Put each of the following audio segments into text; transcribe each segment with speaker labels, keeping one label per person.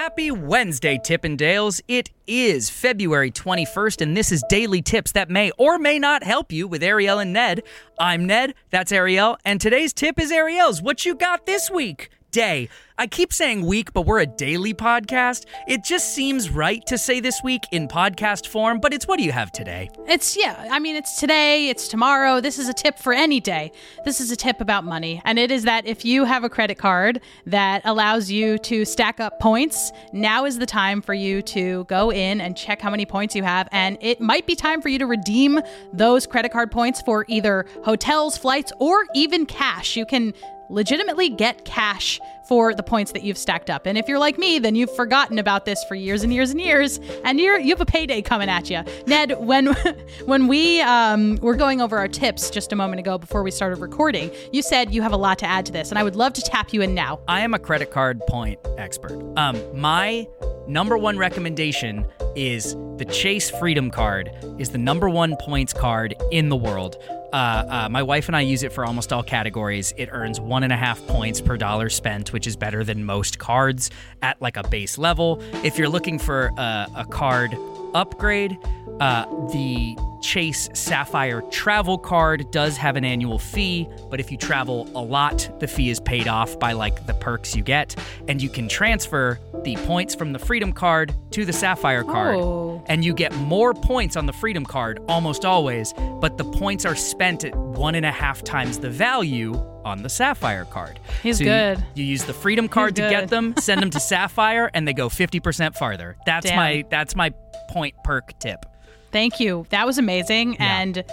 Speaker 1: Happy Wednesday, Tippendales. It is February 21st, and this is Daily Tips that may or may not help you with Ariel and Ned. I'm Ned, that's Ariel, and today's tip is Ariel's. What you got this week? Day. I keep saying week, but we're a daily podcast. It just seems right to say this week in podcast form, but it's what do you have today?
Speaker 2: It's, yeah, I mean, it's today, it's tomorrow. This is a tip for any day. This is a tip about money. And it is that if you have a credit card that allows you to stack up points, now is the time for you to go in and check how many points you have. And it might be time for you to redeem those credit card points for either hotels, flights, or even cash. You can legitimately get cash for the points that you've stacked up. And if you're like me, then you've forgotten about this for years and years and years, and you're you have a payday coming at you. Ned, when when we um, were going over our tips just a moment ago before we started recording, you said you have a lot to add to this, and I would love to tap you in now.
Speaker 1: I am a credit card point expert. Um, my number one recommendation is the Chase Freedom Card is the number one points card in the world. Uh, uh, my wife and I use it for almost all categories. It earns one and a half points per dollar spent, which is better than most cards at like a base level. If you're looking for a, a card upgrade, uh, the Chase Sapphire travel card does have an annual fee, but if you travel a lot, the fee is paid off by like the perks you get, and you can transfer the points from the Freedom card to the Sapphire card,
Speaker 2: Oh.
Speaker 1: and you get more points on the Freedom card almost always, but the points are spent at one and a half times the value on the Sapphire card.
Speaker 2: He's
Speaker 1: So you-
Speaker 2: good.
Speaker 1: You, use the Freedom card to get them, send them to Sapphire, and they go 50% farther. That's
Speaker 2: Damn.
Speaker 1: my that's my point perk tip.
Speaker 2: Thank you. That was amazing.
Speaker 1: Yeah.
Speaker 2: And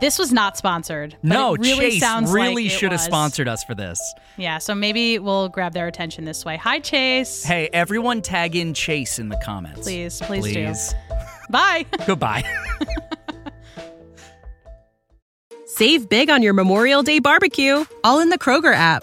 Speaker 2: this was not sponsored. but
Speaker 1: No,
Speaker 2: it really
Speaker 1: Chase
Speaker 2: sounds
Speaker 1: really
Speaker 2: like it
Speaker 1: should have
Speaker 2: was.
Speaker 1: sponsored us for this.
Speaker 2: Yeah, so maybe we'll grab their attention this way. Hi, Chase.
Speaker 1: Hey, everyone tag in Chase in the comments.
Speaker 2: Please, please,
Speaker 1: Please.
Speaker 2: do. Bye.
Speaker 1: Goodbye.
Speaker 3: Save big on your Memorial Day barbecue, all in the Kroger app.